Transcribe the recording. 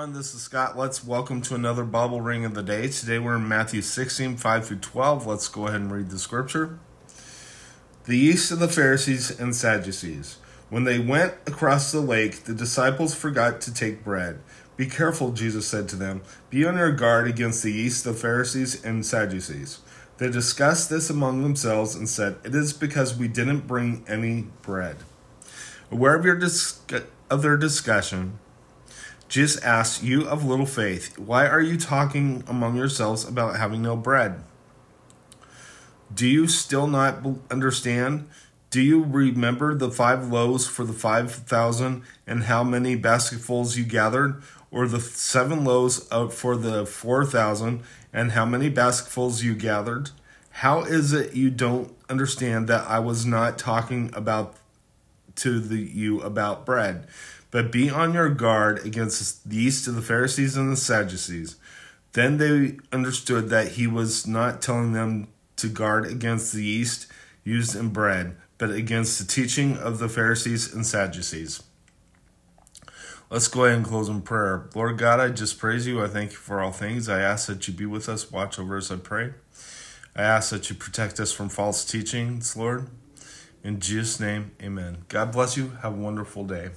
everyone. This is Scott. Let's welcome to another Bible Ring of the Day. Today we're in Matthew 16, 5 through 12. Let's go ahead and read the scripture. The yeast of the Pharisees and Sadducees. When they went across the lake, the disciples forgot to take bread. Be careful, Jesus said to them. Be on your guard against the yeast of the Pharisees and Sadducees. They discussed this among themselves and said, It is because we didn't bring any bread. Aware of, your dis- of their discussion, Jesus asked, You of little faith, why are you talking among yourselves about having no bread? Do you still not understand? Do you remember the five loaves for the five thousand and how many basketfuls you gathered? Or the seven loaves for the four thousand and how many basketfuls you gathered? How is it you don't understand that I was not talking about to the, you about bread? But be on your guard against the yeast of the Pharisees and the Sadducees. Then they understood that he was not telling them to guard against the yeast used in bread, but against the teaching of the Pharisees and Sadducees. Let's go ahead and close in prayer. Lord God, I just praise you. I thank you for all things. I ask that you be with us, watch over us, I pray. I ask that you protect us from false teachings, Lord. In Jesus' name, amen. God bless you. Have a wonderful day.